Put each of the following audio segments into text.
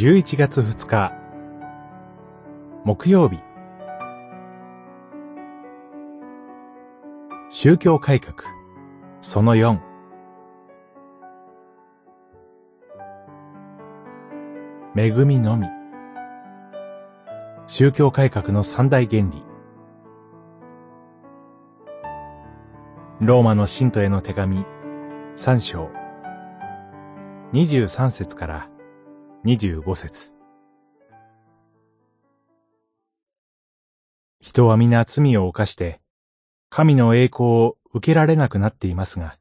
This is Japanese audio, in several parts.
11月2日。木曜日。宗教改革。その4恵みのみ。宗教改革の三大原理。ローマの信徒への手紙。三章。二十三節から。二十五節人は皆罪を犯して、神の栄光を受けられなくなっていますが、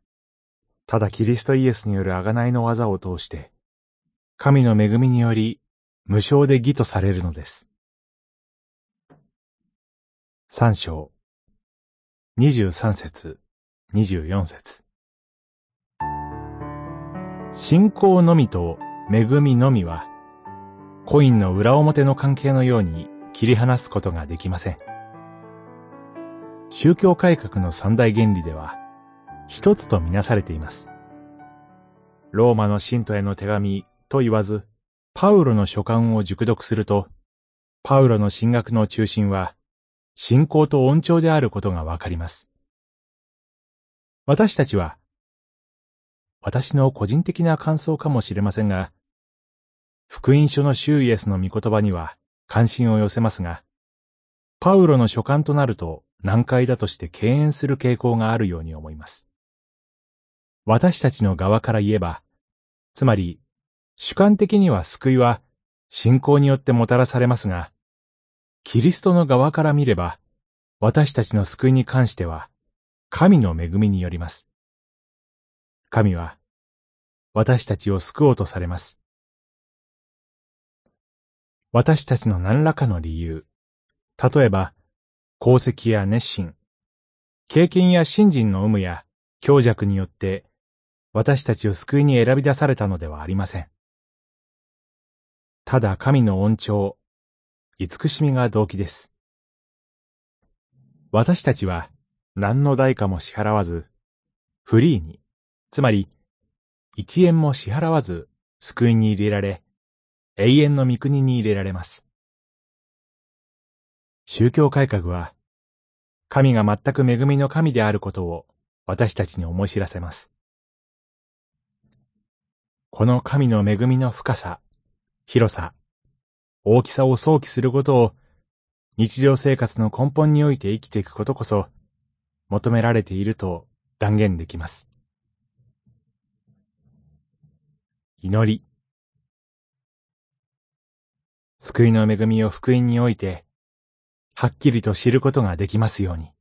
ただキリストイエスによる贖いの技を通して、神の恵みにより無償で義とされるのです。三章、二十三節、二十四節。信仰のみと恵みのみは、コインの裏表の関係のように切り離すことができません。宗教改革の三大原理では、一つとみなされています。ローマの信徒への手紙と言わず、パウロの書簡を熟読すると、パウロの神学の中心は、信仰と恩寵であることがわかります。私たちは、私の個人的な感想かもしれませんが、福音書のシイエスの御言葉には関心を寄せますが、パウロの書簡となると難解だとして敬遠する傾向があるように思います。私たちの側から言えば、つまり、主観的には救いは信仰によってもたらされますが、キリストの側から見れば、私たちの救いに関しては、神の恵みによります。神は、私たちを救おうとされます。私たちの何らかの理由、例えば、功績や熱心、経験や信心の有無や強弱によって、私たちを救いに選び出されたのではありません。ただ神の恩寵、慈しみが動機です。私たちは何の代価も支払わず、フリーに、つまり、一円も支払わず救いに入れられ、永遠の御国に入れられます。宗教改革は、神が全く恵みの神であることを私たちに思い知らせます。この神の恵みの深さ、広さ、大きさを想起することを日常生活の根本において生きていくことこそ求められていると断言できます。祈り救いの恵みを福音において、はっきりと知ることができますように。